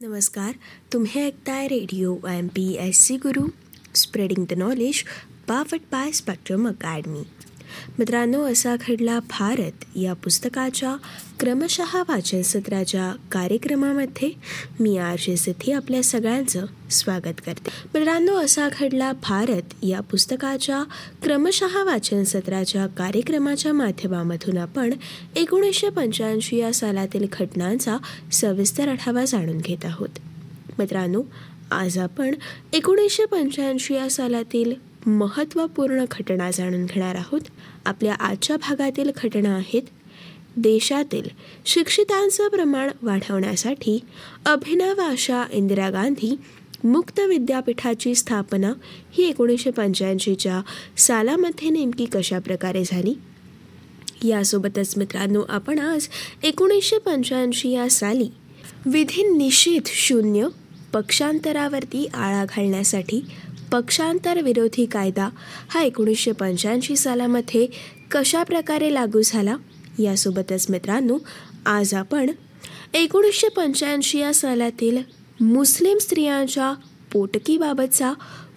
नमस्कार. तुम्ही ऐकताय radio M P S C Guru spreading the knowledge powered by Spectrum Academy. मित्रांनो असा घडला भारत या पुस्तकाच्या क्रमशः वाचन सत्राच्या कार्यक्रमामध्ये. मी आर जे सिद्धी आपल्या सगळ्यांचं स्वागत करते. मित्रांनो असा घडला भारत या पुस्तकाच्या क्रमशः वाचन सत्राच्या कार्यक्रमाच्या माध्यमामधून आपण एकोणीसशे पंच्याऐंशी या सालातील घटनांचा सविस्तर आढावा जाणून घेत आहोत. मित्रांनो आज आपण एकोणीसशे पंच्याऐंशी या सालातील महत्त्वपूर्ण घटना जाणून घेणार आहोत. आपल्या आजच्या भागातील घटना आहेत देशातील शिक्षितांचं प्रमाण वाढवण्यासाठी अभिनव आशा इंदिरा गांधी मुक्त विद्यापीठाची स्थापना ही एकोणीसशे पंच्याऐंशीच्या सालामध्ये नेमकी कशा प्रकारे झाली? यासोबतच मित्रांनो आपण आज एकोणीसशे पंच्याऐंशी या साली विधी निषेध शून्य पक्षांतरावरती आळा घालण्यासाठी पक्षांतर विरोधी कायदा हा एकोणीसशे पंच्याऐंशी सालामध्ये कशा प्रकारे लागू झाला? यासोबतच मित्रांनो आज आपण एकोणीसशे पंच्याऐंशी या सालातील मुस्लिम स्त्रियांच्या पोटकीबाबतचा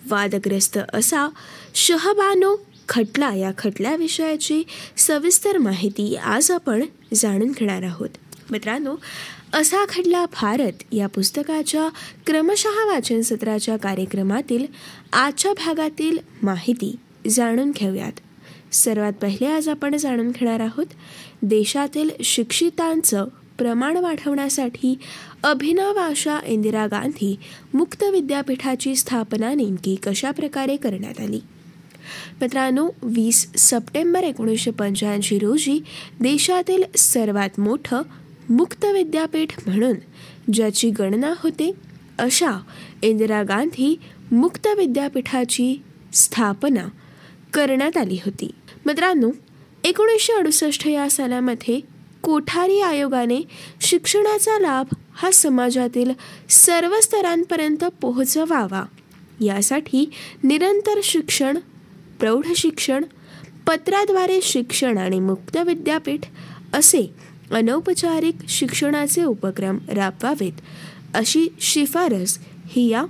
वादग्रस्त असा शहबानो खटला या खटल्याविषयाची सविस्तर माहिती आज आपण जाणून घेणार आहोत. मित्रांनो असा खडला भारत या पुस्तकाच्या क्रमशः वाचन सत्राच्या कार्यक्रमातील आजच्या भागातील माहिती जाणून घेऊयात. सर्वात पहिले आज आपण जाणून घेणार आहोत देशातील शिक्षितांचं प्रमाण वाढवण्यासाठी अभिनव आशा इंदिरा गांधी मुक्त विद्यापीठाची स्थापना नेमकी कशा प्रकारे करण्यात आली? मित्रांनो वीस सप्टेंबर एकोणीसशे पंच्याऐंशी रोजी देशातील सर्वात मोठं मुक्त विद्यापीठ म्हणून ज्याची गणना होते अशा इंदिरा गांधी मुक्त विद्यापीठाची स्थापना करण्यात आली होती. मित्रांनो एकोणीसशे अडुसष्ट या सालामध्ये कोठारी आयोगाने शिक्षणाचा लाभ हा समाजातील सर्व स्तरांपर्यंत पोहोचवावा. यासाठी निरंतर शिक्षण प्रौढ शिक्षण पत्राद्वारे शिक्षण आणि मुक्त विद्यापीठ असे अनौपचारिक शिक्षणाचे उपक्रम राबवावेत अशी शिफारस ही या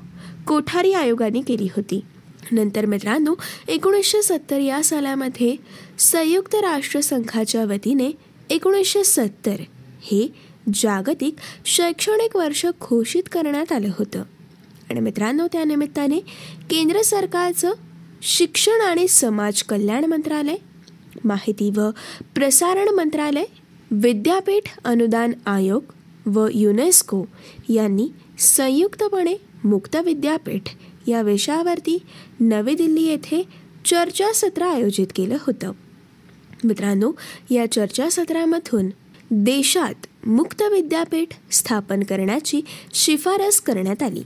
कोठारी आयोगाने केली होती. नंतर मित्रांनो एकोणीसशे सत्तर या सालामध्ये संयुक्त राष्ट्रसंघाच्या वतीने एकोणीसशे सत्तर हे जागतिक शैक्षणिक वर्ष घोषित करण्यात आलं होतं. आणि मित्रांनो त्यानिमित्ताने केंद्र सरकारचं शिक्षण आणि समाज कल्याण मंत्रालय माहिती व प्रसारण मंत्रालय विद्यापीठ अनुदान आयोग व युनेस्को यांनी संयुक्तपणे मुक्त विद्यापीठ या विषयावरती नवी दिल्ली येथे चर्चासत्र आयोजित केलं होतं. मित्रांनो या चर्चासत्रामधून देशात मुक्त विद्यापीठ स्थापन करण्याची शिफारस करण्यात आली.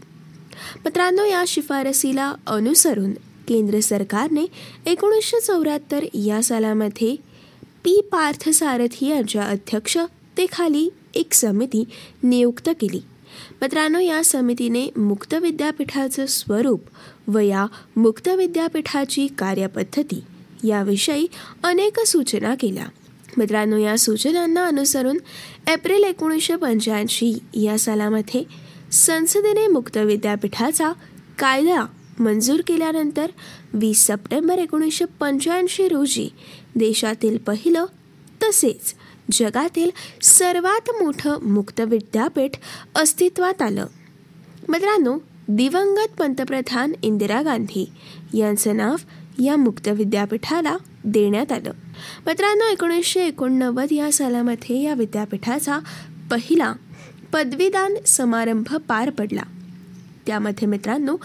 मित्रांनो या शिफारसीला अनुसरून केंद्र सरकारने एकोणीसशे चौऱ्याहत्तर या सालामध्ये पी. पार्थसारथी यांच्या अध्यक्षतेखाली एक समिती नियुक्त केली. मित्रांनो या समितीने मुक्त विद्यापीठाचं स्वरूप व या मुक्त विद्यापीठाची कार्यपद्धती याविषयी अनेक सूचना केल्या. मित्रांनो या सूचनांना अनुसरून एप्रिल एकोणीसशे पंच्याऐंशी या सालामध्ये संसदेने मुक्त विद्यापीठाचा कायदा मंजूर केल्यानंतर वीस सप्टेंबर एकोणीसशे पंच्याऐंशी रोजी देशातील पहिलं तसेच जगातील सर्वात मोठं मुक्त विद्यापीठ अस्तित्वात आलं. मित्रांनो दिवंगत पंतप्रधान इंदिरा गांधी यांचं नाव या मुक्त विद्यापीठाला देण्यात आलं. मित्रांनो एकोणीसशे एकोणनव्वद या सालामध्ये या विद्यापीठाचा पहिला पदवीदान समारंभ पार पडला. त्यामध्ये मित्रांनो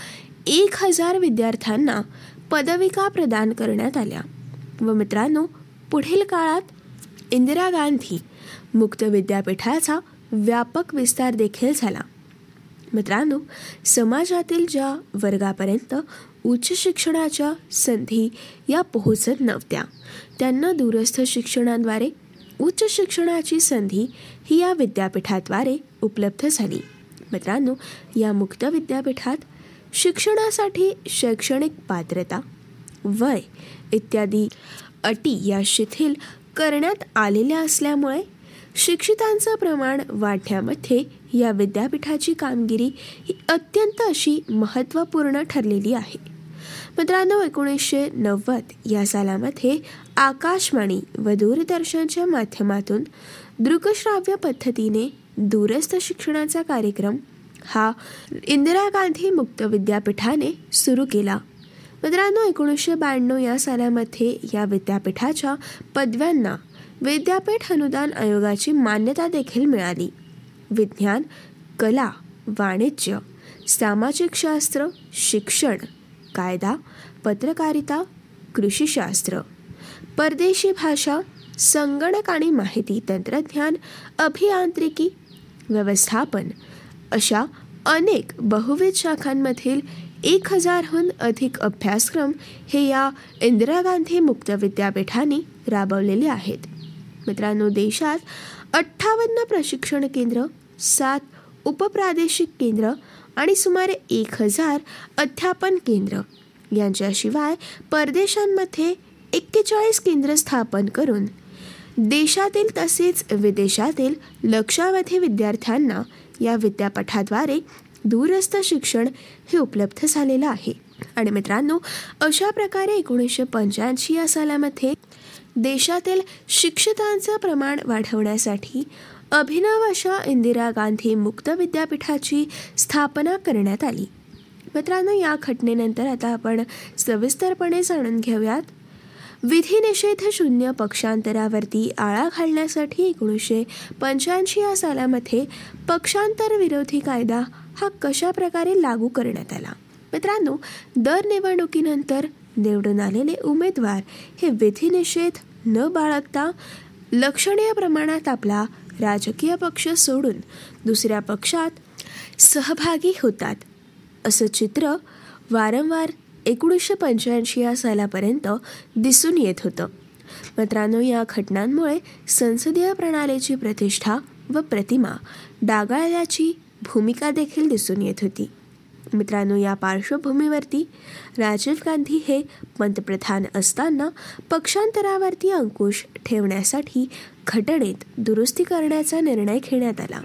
एक हजार विद्यार्थ्यांना पदविका प्रदान करण्यात आल्या. व मित्रांनो पुढील काळात इंदिरा गांधी मुक्त विद्यापीठाचा व्यापक विस्तार देखील झाला. मित्रांनो समाजातील ज्या वर्गापर्यंत उच्च शिक्षणाच्या संधी या पोहोचत नव्हत्या त्यांना दूरस्थ शिक्षणाद्वारे उच्च शिक्षणाची संधी ही या विद्यापीठाद्वारे उपलब्ध झाली. मित्रांनो या मुक्त विद्यापीठात शिक्षणासाठी शैक्षणिक पात्रता वय इत्यादी अटी या शिथिल करण्यात आलेल्या असल्यामुळे शिक्षितांचं प्रमाण वाढण्यामध्ये या विद्यापीठाची कामगिरी ही अत्यंत अशी महत्त्वपूर्ण ठरलेली आहे. मित्रांनो एकोणीसशे नव्वद या सालामध्ये आकाशवाणी व दूरदर्शनच्या माध्यमातून दृकश्राव्य पद्धतीने दूरस्थ शिक्षणाचा कार्यक्रम हा इंदिरा गांधी मुक्त विद्यापीठाने सुरू केला. मित्रांनो एकोणीसशे ब्याण्णव या सालामध्ये या विद्यापीठाच्या पदव्यांना विद्यापीठ अनुदान आयोगाची मान्यता देखील मिळाली. विज्ञान कला वाणिज्य सामाजिक शास्त्र शिक्षण कायदा पत्रकारिता कृषीशास्त्र परदेशी भाषा संगणक आणि माहिती तंत्रज्ञान अभियांत्रिकी व्यवस्थापन अशा अनेक बहुविध शाखांमधील एक हजारहून अधिक अभ्यासक्रम हे या इंदिरा गांधी मुक्त विद्यापीठाने राबवलेले आहेत. मित्रांनो देशात अठ्ठावन्न प्रशिक्षण केंद्र सात उपप्रादेशिक केंद्र आणि सुमारे एक हजार अध्यापन केंद्र. यांच्याशिवाय परदेशांमध्ये एक्केचाळीस केंद्र स्थापन करून देशातील तसेच विदेशातील लक्षावधी विद्यार्थ्यांना या विद्यापीठाद्वारे दूरस्थ शिक्षण हे उपलब्ध झालेलं आहे. आणि मित्रांनो अशा प्रकारे एकोणीसशे पंच्याऐंशी या सालामध्ये देशातील शिक्षितांचं प्रमाण वाढवण्यासाठी अभिनव अशा इंदिरा गांधी मुक्त विद्यापीठाची स्थापना करण्यात आली. मित्रांनो या घटनेनंतर आता आपण सविस्तरपणे जाणून घेऊयात विधिनिषेध शून्य पक्षांतरावरती आळा घालण्यासाठी एकोणीसशे पंच्याऐंशी या सालामध्ये पक्षांतर विरोधी कायदा हा कशा प्रकारे लागू करण्यात आला? मित्रांनो दर निवडणुकीनंतर निवडून आलेले उमेदवार हे विधिनिषेध न बाळगता लक्षणीय प्रमाणात आपला राजकीय पक्ष सोडून दुसऱ्या पक्षात सहभागी होतात. असं चित्र वारंवार एकोणीसशे पंच्याऐंशी या सालापर्यंत दिसून येत होतं. मित्रांनो या घटनांमुळे संसदीय प्रणालीची प्रतिष्ठा व प्रतिमा डागाळल्याची भूमिका देखील दिसून येत होती. मित्रांनो या पार्श्वभूमीवरती राजीव गांधी हे पंतप्रधान असताना पक्षांतरावरती अंकुश ठेवण्यासाठी घटनेत दुरुस्ती करण्याचा निर्णय घेण्यात आला.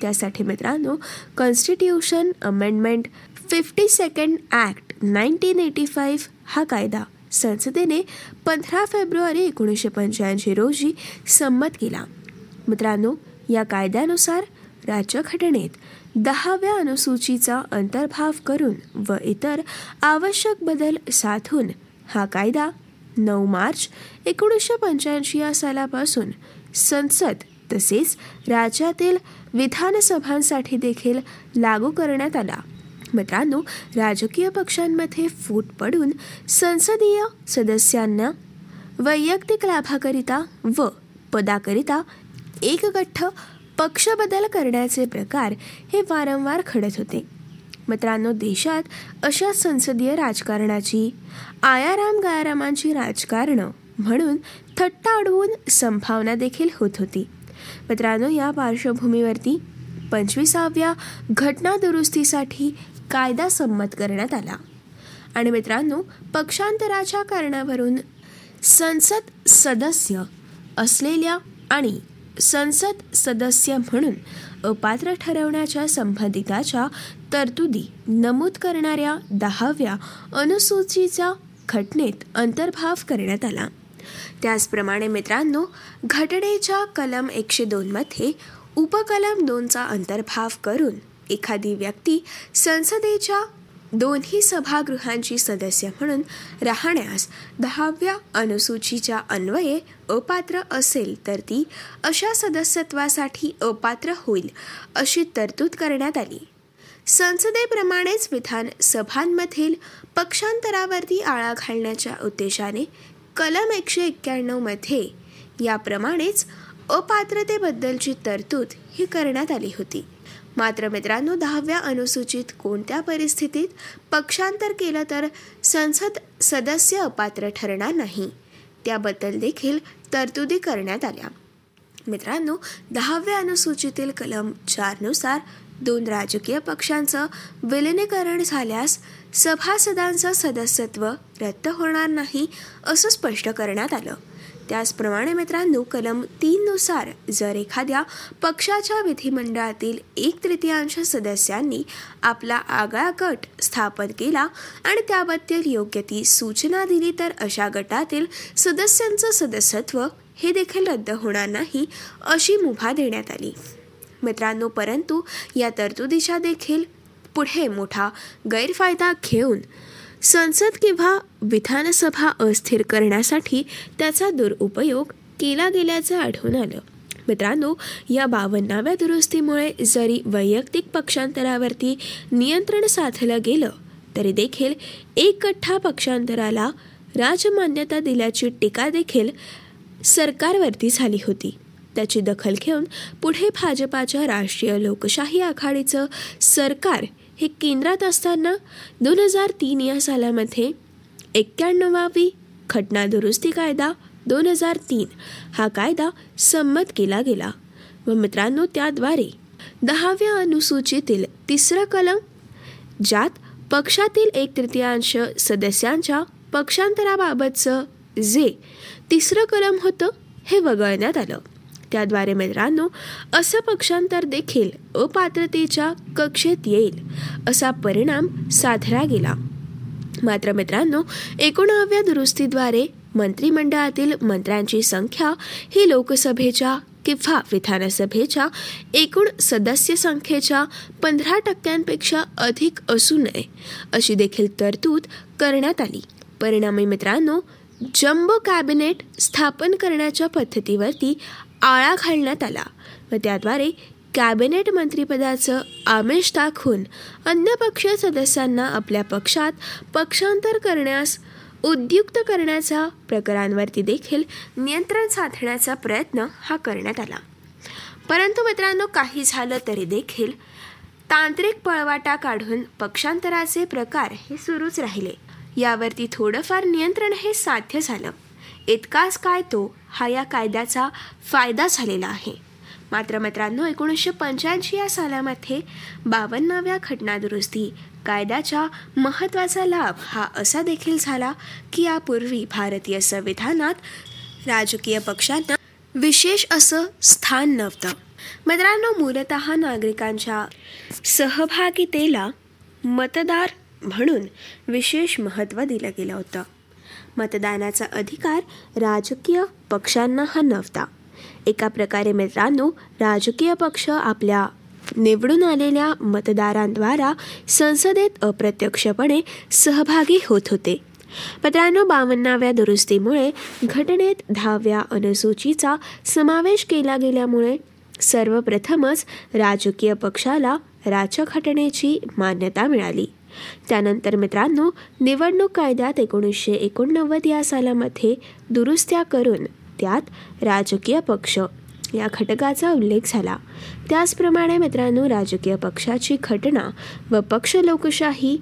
त्यासाठी मित्रांनो constitution amendment fifty second act nineteen eighty five हा कायदा संसदेने पंधरा फेब्रुवारी एकोणीसशे पंच्याऐंशी रोजी संमत केला. मित्रांनो या कायद्यानुसार राज्यघटनेत दहाव्या अनुसूचीचा अंतर्भाव करून व इतर आवश्यक बदल साधून हा कायदा नऊ मार्च एकोणीसशे पंच्याऐंशी या सालापासून संसद तसेच राज्यातील विधानसभांसाठी देखील लागू करण्यात आला. मित्रांनो राजकीय पक्षांमध्ये फूट पडून संसदीय सदस्यांना वैयक्तिक लाभाकरिता व पदाकरिता एकगठ्ठ पक्षबदल करण्याचे प्रकार हे वारंवार घडत होते. मित्रांनो देशात अशा संसदीय राजकारणाची आयाराम गायारामांची राजकारणं म्हणून थट्टा अडवून संभावना देखील होत होती. मित्रांनो या पार्श्वभूमीवरती पंचवीसाव्या घटना दुरुस्तीसाठी कायदा संमत करण्यात आला. आणि मित्रांनो पक्षांतराच्या कारणावरून संसद सदस्य असलेल्या आणि संसद सदस्य म्हणून अपात्र ठरवण्याच्या संबंधिताच्या तरतुदी नमूद करणाऱ्या दहाव्या अनुसूचीचा घटनेत अंतर्भाव करण्यात आला. त्याचप्रमाणे मित्रांनो घटनेच्या कलम एकशे दोनमध्ये उपकलम दोनचा अंतर्भाव करून एखादी व्यक्ती संसदेच्या दोन्ही सभागृहांची सदस्य म्हणून राहण्यास दहाव्या अनुसूचीच्या अन्वये अपात्र असेल तर ती अशा सदस्यत्वासाठी अपात्र होईल अशी तरतूद करण्यात आली. संसदेप्रमाणेच विधानसभांमधील पक्षांतरावरती आळा घालण्याच्या उद्देशाने कलम एकशे एक्क्याण्णवमध्ये याप्रमाणेच अपात्रतेबद्दलची तरतूद ही करण्यात आली होती. मात्र मित्रांनो दहाव्या अनुसूचित कोणत्या परिस्थितीत पक्षांतर केलं तर संसद सदस्य अपात्र ठरणार नाही? त्याबद्दल देखील तरतुदी करण्यात आल्या. मित्रांनो दहाव्या अनुसूचीतील कलम चारनुसार दोन राजकीय पक्षांचं विलिनीकरण झाल्यास सभासदांचं सदस्यत्व रद्द होणार नाही असं स्पष्ट करण्यात आलं. त्याचप्रमाणे मित्रांनो कलम तीननुसार जर एखाद्या पक्षाच्या विधिमंडळातील एक तृतीयांश सदस्यांनी आपला आगळा गट स्थापन केला आणि त्याबद्दल योग्य ती सूचना दिली तर अशा गटातील सदस्यांचं सदस्यत्व हे देखील रद्द होणार नाही अशी मुभा देण्यात आली. मित्रांनो परंतु या तरतुदीच्या देखील पुढे मोठा गैरफायदा घेऊन संसद किंवा विधानसभा अस्थिर करण्यासाठी त्याचा दुरुपयोग केला गेल्याचं आढळून आलं. मित्रांनो या बावन्नाव्या दुरुस्तीमुळे जरी वैयक्तिक पक्षांतरावरती नियंत्रण साधलं गेलं तरी देखील एक कठ्ठा पक्षांतराला राजमान्यता दिल्याची टीका देखील सरकारवरती झाली होती. त्याची दखल घेऊन पुढे भाजपाच्या राष्ट्रीय लोकशाही आघाडीचं सरकार हे केंद्रात असताना दोन हजार तीन या सालामध्ये एक्क्याण्णवावी घटना दुरुस्ती कायदा दोन हजार तीन हा कायदा संमत केला गेला व मित्रांनो त्याद्वारे दहाव्या अनुसूचीतील तिसरं कलम ज्यात पक्षातील एक तृतीयांश सदस्यांच्या पक्षांतराबाबतचं जे तिसरं कलम होतं हे वगळण्यात आलं. त्याद्वारे मित्रांनो असं पक्षांतर देखील अपात्रतेच्या कक्षेत येईल असा परिणाम साधला गेला. मात्र मित्रांनो एकोणाव्या दुरुस्तीद्वारे मंत्रिमंडळातील मंत्र्यांची संख्या ही लोकसभेच्या किंवा विधानसभेच्या एकूण सदस्य संख्येच्या पंधरा टक्क्यांपेक्षा अधिक असू नये अशी देखील तरतूद करण्यात आली. परिणामी मित्रांनो जम्बो कॅबिनेट स्थापन करण्याच्या पद्धतीवरती आळा घालण्यात आला व त्याद्वारे कॅबिनेट मंत्रीपदाचं आमिष दाखवून अन्य पक्षीय सदस्यांना आपल्या पक्षात पक्षांतर करण्यास उद्युक्त करण्याच्या प्रकारांवरती देखील नियंत्रण साधण्याचा प्रयत्न हा करण्यात आला. परंतु मित्रांनो काही झालं तरी देखील तांत्रिक पळवाटा काढून पक्षांतराचे प्रकार हे सुरूच राहिले. यावरती थोडंफार नियंत्रण हे साध्य झालं. इतकाच काय तो हा या कायद्याचा फायदा झालेला आहे. मात्र मित्रांनो एकोणीसशे पंच्याऐंशी या सालामध्ये बावन्नाव्या घटनादुरुस्ती कायद्याच्या महत्त्वाचा लाभ हा असा देखील झाला की यापूर्वी भारतीय संविधानात राजकीय पक्षांना विशेष असं स्थान नव्हतं. मित्रांनो मूलत नागरिकांच्या सहभागितेला मतदार म्हणून विशेष महत्त्व दिलं गेलं होतं. मतदानाचा अधिकार राजकीय पक्षांना हा नव्हता. एका प्रकारे मित्रांनो राजकीय पक्ष आपल्या निवडून आलेल्या मतदारांद्वारा संसदेत अप्रत्यक्षपणे सहभागी होत होते. मित्रांनो बावन्नाव्या दुरुस्तीमुळे घटनेत दहाव्या अनुसूचीचा समावेश केला गेल्यामुळे सर्वप्रथमच राजकीय पक्षाला राज्यघटनेची मान्यता मिळाली. त्यानंतर मित्रांनो निवडणूक कायद्यात एकोणीसशे एकोणनव्वद या सालामध्ये दुरुस्त्या करून त्यात राजकीय पक्ष या घटकाचा उल्लेख झाला. त्याचप्रमाणे मित्रांनो राजकीय पक्षाची घटना व पक्ष लोकशाही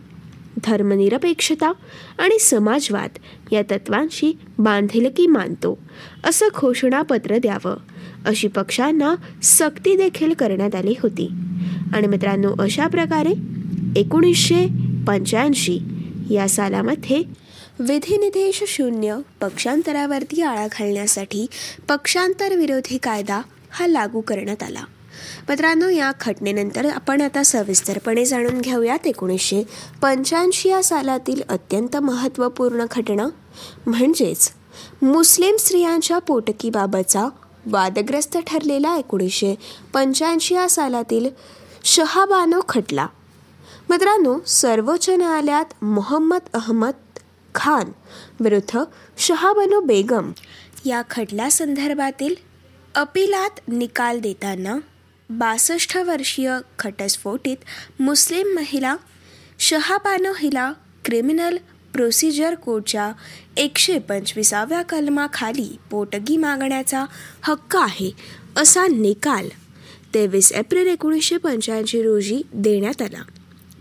धर्मनिरपेक्षता आणि समाजवाद या तत्वांशी बांधिलकी मानतो असं घोषणापत्र द्यावं अशी पक्षांना सक्ती देखील करण्यात आली होती. आणि मित्रांनो अशा प्रकारे एकोणीसशे पंच्याऐंशी. या सालामध्ये विधिनिदेश शून्य पक्षांतरावरती आळा घालण्यासाठी पक्षांतर विरोधी कायदा हा लागू करण्यात आला. मित्रांनो या घटनेनंतर आपण आता सविस्तरपणे जाणून घेऊयात एकोणीसशे पंच्याऐंशी या सालातील अत्यंत महत्त्वपूर्ण घटना. म्हणजेच मुस्लिम स्त्रियांच्या पोटकीबाबतचा वादग्रस्त ठरलेला एकोणीसशे पंच्याऐंशी या सालातील शहाबानो खटला. मित्रांनो सर्वोच्च न्यायालयात मोहम्मद अहमद खान विरुद्ध शहाबानो बेगम या खटल्यासंदर्भातील अपिलात निकाल देताना बासष्ट वर्षीय घटस्फोटीत मुस्लिम महिला शहाबानो हिला क्रिमिनल प्रोसिजर कोडच्या एकशे पंचवीसाव्या कलमाखाली पोटगी मागण्याचा हक्क आहे असा निकाल तेवीस एप्रिल एकोणीसशे पंच्याऐंशी रोजी देण्यात आला.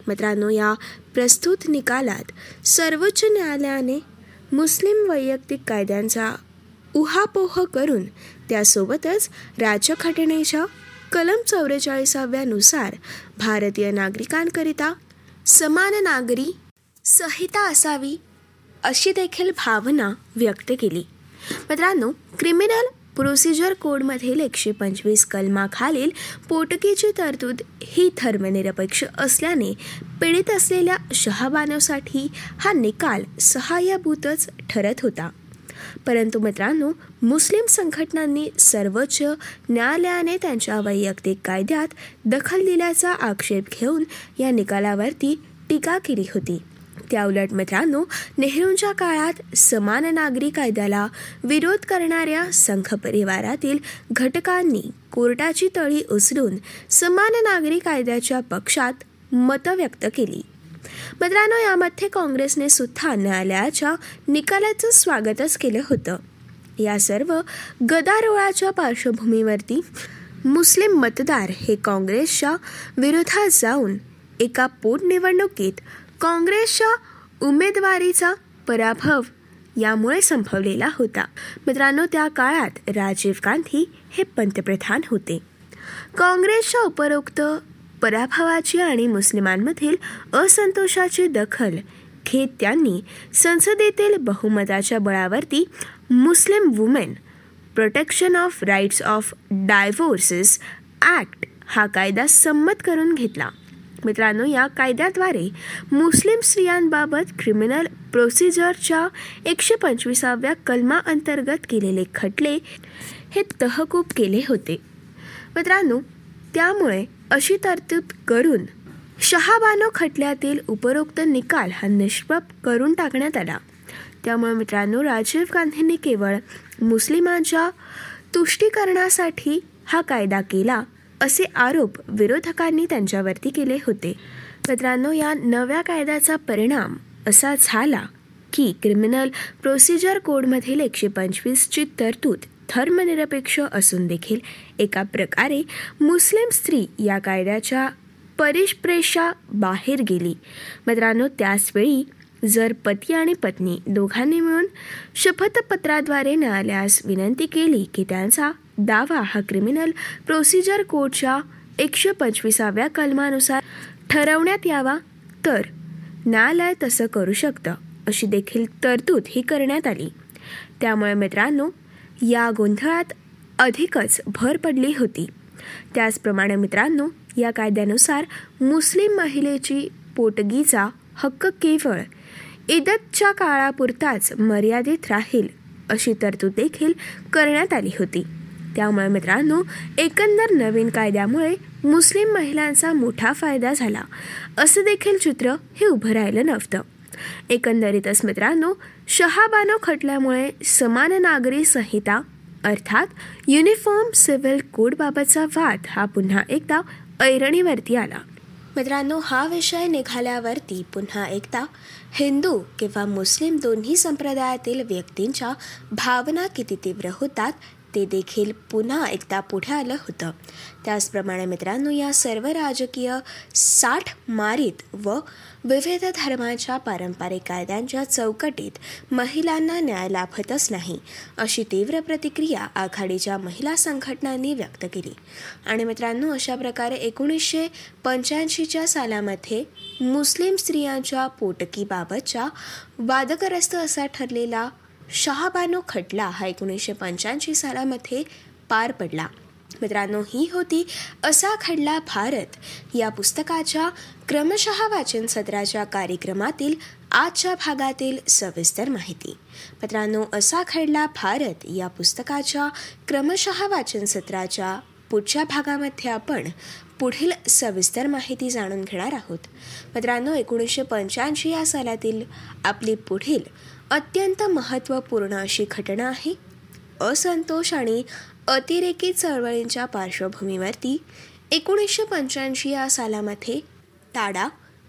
मित्रांनो या प्रस्तुत निकालात सर्वोच्च न्यायालयाने मुस्लिम वैयक्तिक कायद्यांचा उहापोह करून त्यासोबतच राज्यघटनेच्या कलम चौवेचाळीसाव्यानुसार भारतीय नागरिकांकरिता समान नागरी संहिता असावी अशी देखील भावना व्यक्त केली. मित्रांनो क्रिमिनल प्रोसिजर कोडमधील एकशे पंचवीस कलमाखालील पोटकीची तरतूद ही धर्मनिरपेक्ष असल्याने पीडित असलेल्या शहाबानोसाठी हा निकाल सहाय्यभूतच ठरत होता. परंतु मित्रांनो मुस्लिम संघटनांनी सर्वोच्च न्यायालयाने त्यांच्या वैयक्तिक कायद्यात दखल दिल्याचा आक्षेप घेऊन या निकालावरती टीका केली होती. त्याउलट मित्रांनो नेहरूंच्या काळात समान नागरी कायद्याला विरोध करणाऱ्या संघ परिवारातील घटकांनी कोर्टाची तळी उचलून समान नागरी कायद्याच्या पक्षात मतं व्यक्त केली. मित्रांनो यामध्ये काँग्रेसने सुद्धा न्यायालयाच्या निकालाचं स्वागतच केलं होतं. या सर्व गदारोळाच्या पार्श्वभूमीवरती मुस्लिम मतदार हे काँग्रेसच्या विरोधात जाऊन एका पोटनिवडणुकीत काँग्रेसच्या उमेदवारीचा पराभव यामुळे संभवलेला होता. मित्रांनो त्या काळात राजीव गांधी हे पंतप्रधान होते. काँग्रेसच्या उपरोक्त पराभवाची आणि मुस्लिमांमधील असंतोषाची दखल घेत त्यांनी संसदेतील बहुमताच्या बळावरती Muslim women protection of rights of divorces act हा कायदा संमत करून घेतला. मित्रांनो या कायद्याद्वारे मुस्लिम स्त्रियांबाबत क्रिमिनल प्रोसिजरच्या एकशे पंचवीसाव्या कलमाअंतर्गत केलेले खटले हे तहकूब केले होते. मित्रांनो त्यामुळे अशी तरतूद करून शहाबानो खटल्यातील उपरोक्त निकाल हा निष्प्रभ करून टाकण्यात आला. त्यामुळे मित्रांनो राजीव गांधींनी केवळ मुस्लिमांच्या तुष्टीकरणासाठी हा कायदा केला. असे आरोप विरोधकांनी त्यांच्यावरती केले होते. मित्रांनो या नव्या कायद्याचा परिणाम असा झाला की क्रिमिनल प्रोसिजर कोडमधील एकशे पंचवीसची तरतूद धर्मनिरपेक्ष असून देखील एका प्रकारे मुस्लिम स्त्री या कायद्याच्या परिष्प्रेशा बाहेर गेली. मित्रांनो त्याचवेळी जर पती आणि पत्नी दोघांनी मिळून शपथपत्राद्वारे न्यायालयास विनंती केली की त्यांचा दावा हा क्रिमिनल प्रोसिजर कोडच्या एकशे पंचवीसाव्या कलमानुसार ठरवण्यात यावा. तर न्यायालय तसं करू शकतं अशी देखील तरतूद ही करण्यात आली. त्यामुळे मित्रांनो या गोंधळात अधिकच भर पडली होती. त्याचप्रमाणे मित्रांनो या कायद्यानुसार मुस्लिम महिलेची पोटगीचा हक्क केवळ ईदतच्या काळापुरताच मर्यादित राहील अशी तरतूद देखील करण्यात आली होती. त्यामुळे मित्रांनो एकंदर नवीन कायद्यामुळे मुस्लिम महिलांचा मोठा फायदा झाला. असं देखील चित्र हे उभं राहिलं नव्हतं. एकंदरीतच मित्रांनो शहाबानो खटल्यामुळे समान नागरी संहिता अर्थात युनिफॉर्म सिव्हिल कोडबाबतचा वाद हा पुन्हा एकदा ऐरणीवरती आला. मित्रांनो हा विषय निघाल्यावरती पुन्हा एकदा हिंदू किंवा मुस्लिम दोन्ही संप्रदायातील व्यक्तींच्या भावना किती तीव्र होतात ते देखील पुन्हा एकदा पुढे आलं होतं. त्याचप्रमाणे मित्रांनो या सर्व राजकीय साठ मारीत व विविध धर्माच्या पारंपरिक कायद्यांच्या चौकटीत महिलांना न्याय लाभतच नाही अशी तीव्र प्रतिक्रिया आघाडीच्या महिला संघटनांनी व्यक्त केली. आणि मित्रांनो अशा प्रकारे एकोणीसशे पंच्याऐंशीच्या सालामध्ये मुस्लिम स्त्रियांच्या पोटकीबाबतच्या वादग्रस्त असा ठरलेला शहाबानो खटला हा एकोणीसशे पंच्याऐंशी सालामध्ये पार पडला. मित्रांनो ही होती असा खडला भारत या पुस्तकाच्या क्रमशः वाचन सत्राच्या कार्यक्रमातील आजच्या भागातील सविस्तर माहिती. मित्रांनो असा खडला भारत या पुस्तकाच्या क्रमशः वाचन सत्राच्या पुढच्या भागामध्ये आपण पुढील सविस्तर माहिती जाणून घेणार आहोत. मित्रांनो एकोणीसशे पंच्याऐंशी या सालातील आपली पुढील अत्यंत महत्त्वपूर्ण अशी घटना आहे. असंतोष आणि अतिरेकी चळवळींच्या पार्श्वभूमीवरती एकोणीसशे पंच्याऐंशी या सालामध्ये टाडा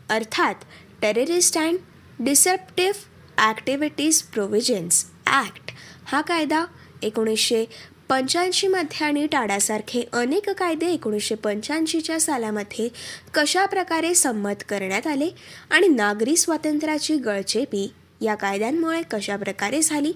अर्थात terrorist and deceptive activities provisions act हा कायदा एकोणीसशे पंच्याऐंशीमध्ये आणि टाडासारखे अनेक कायदे एकोणीसशे पंच्याऐंशीच्या सालामध्ये कशा प्रकारे संमत करण्यात आले आणि नागरी स्वातंत्र्याची गळचेपी या कायद्यांमुळे कशा प्रकारे झाली?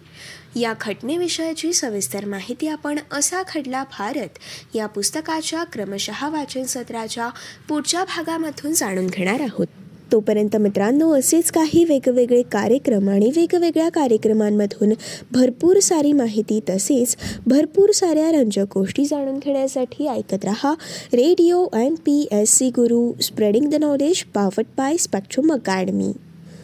या घटनेविषयाची सविस्तर माहिती आपण असा खडला भारत या पुस्तकाच्या क्रमशः वाचन सत्राच्या पुढच्या भागामधून जाणून घेणार आहोत. तोपर्यंत मित्रांनो असेच काही वेगवेगळे कार्यक्रम आणि वेगवेगळ्या कार्यक्रमांमधून भरपूर सारी माहिती तसेच भरपूर साऱ्या रंजक गोष्टी जाणून घेण्यासाठी ऐकत रहा. Radio M P S C Guru spreading the knowledge powered by Spectrum Academy.